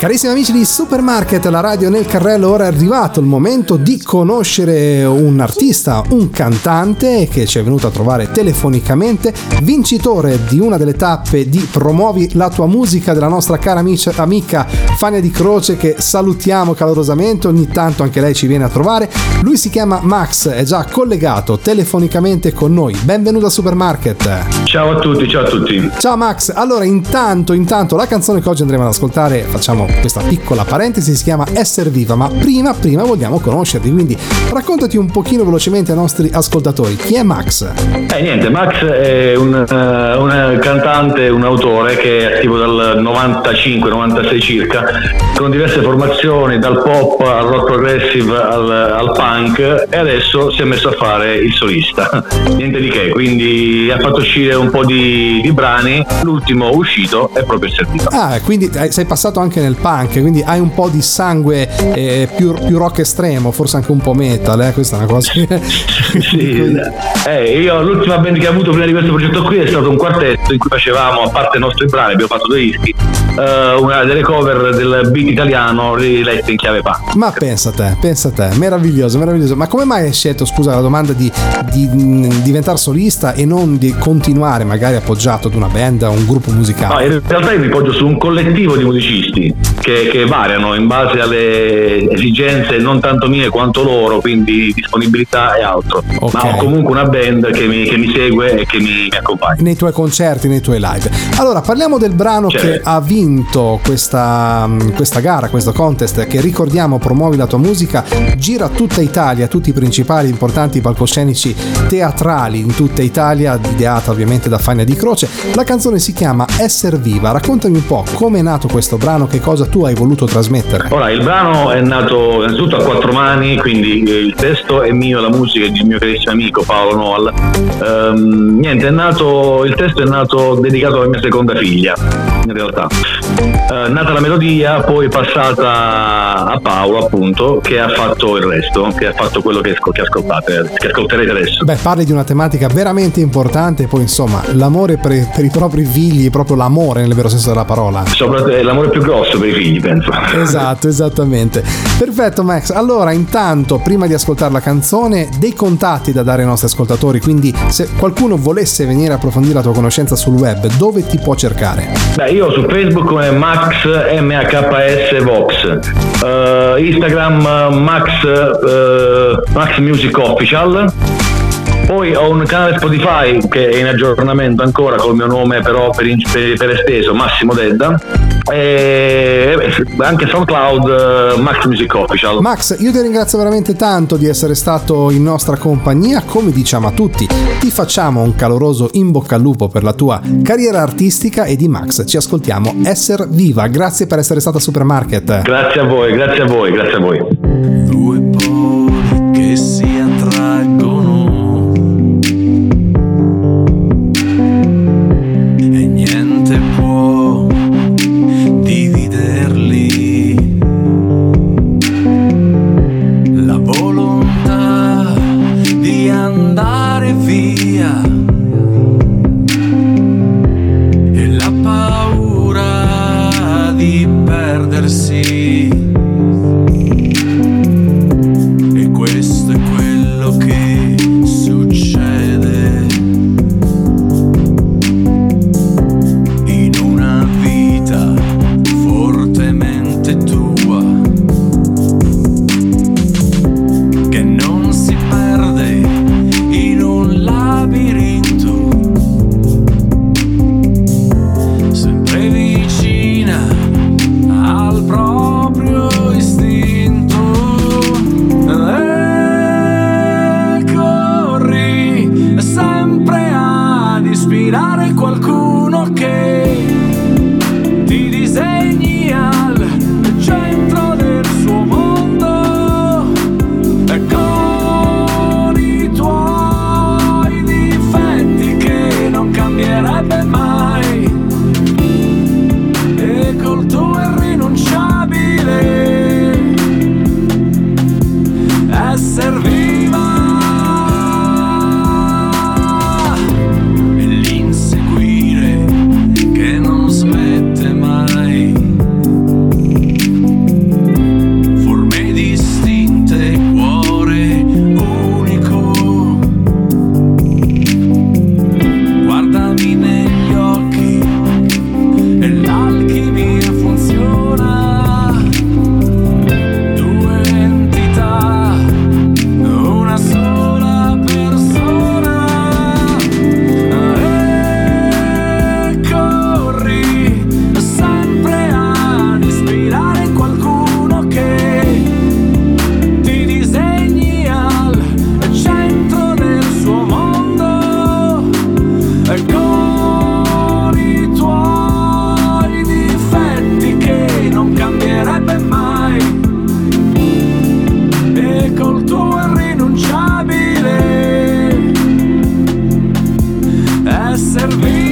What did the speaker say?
Carissimi amici di Supermarket, la radio nel carrello, ora è arrivato il momento di conoscere un artista, un cantante che ci è venuto a trovare telefonicamente, vincitore di una delle tappe di Promuovi la tua musica della nostra cara amica, amica Fania di Croce che salutiamo calorosamente, ogni tanto anche lei ci viene a trovare. Lui si chiama Max, è già collegato telefonicamente con noi. Benvenuto a Supermarket. Ciao a tutti, ciao a tutti. Ciao Max, allora intanto, intanto la canzone che oggi andremo ad ascoltare, facciamo questa piccola parentesi si chiama Esser Viva, ma prima, prima vogliamo conoscerti, quindi raccontati un pochino velocemente ai nostri ascoltatori. Chi è Max? Eh niente, Max è un, uh, un cantante, un autore che è attivo dal 95-96 circa, con diverse formazioni, dal pop al rock progressive al, al punk e adesso si è messo a fare il solista. niente di che, quindi ha fatto uscire un po' di, di brani, l'ultimo uscito è proprio Esser Viva. Ah, quindi sei passato anche nel punk, quindi hai un po' di sangue eh, più, più, rock estremo, forse anche un po' metal, eh? questa è una cosa. sì, eh, io l'ultima band che ho avuto prima di questo progetto qui è stato un quartetto in cui facevamo, a parte i nostri brani, abbiamo fatto due dischi, uh, una delle cover del beat italiano rilette in chiave punk. Ma pensa a te, pensa a te, meraviglioso, meraviglioso. Ma come mai hai scelto, scusa la domanda, di, di, di diventare solista e non di continuare magari appoggiato ad una band, a un gruppo musicale? No, in realtà io mi poggio su un collettivo di musicisti che, che, variano in base alle esigenze non tanto mie quanto loro, quindi disponibilità e altro. Okay. Ma ho comunque una band che mi, che mi segue e che mi, mi, accompagna. Nei tuoi concerti, nei tuoi live. Allora, parliamo del brano certo. che ha vinto questa, questa gara, questo contest, che ricordiamo promuovi la tua musica, gira tutta Italia, tutti i principali importanti palcoscenici teatrali in tutta Italia, ideata ovviamente da Fania di Croce. La canzone si chiama Esser Viva. Raccontami un po' come è nato questo brano, che cosa tu hai voluto trasmettere? Ora, il brano è nato innanzitutto a quattro mani, quindi eh, il testo è mio, la musica è del mio carissimo amico Paolo Noal. Um, niente, è nato, il testo è nato dedicato alla mia seconda figlia, in realtà. Uh, nata la melodia, poi passata a Paolo, appunto, che ha fatto il resto, che ha fatto quello che, che ascoltate, che ascolterete adesso. Beh, parli di una tematica veramente importante, poi insomma, l'amore per, per i propri figli, proprio l'amore nel vero senso della parola. Soprattutto è l'amore più grosso per i figli, penso. Esatto, esattamente. Perfetto, Max. Allora, intanto, prima di ascoltare la canzone, dei contatti da dare ai nostri ascoltatori. Quindi, se qualcuno volesse venire a approfondire la tua conoscenza sul web, dove ti può cercare? Beh, io su Facebook come Max MHS Vox, uh, Instagram Max, uh, Max Music Official. Poi ho un canale Spotify che è in aggiornamento ancora col mio nome però per, per, per esteso Massimo Dedda e anche SoundCloud uh, Max Music Official. Max, io ti ringrazio veramente tanto di essere stato in nostra compagnia, come diciamo a tutti, ti facciamo un caloroso in bocca al lupo per la tua carriera artistica e di Max ci ascoltiamo Esser Viva, grazie per essere stata a Supermarket. Grazie a voi, grazie a voi, grazie a voi. Due poli che si perdersi yourself. and.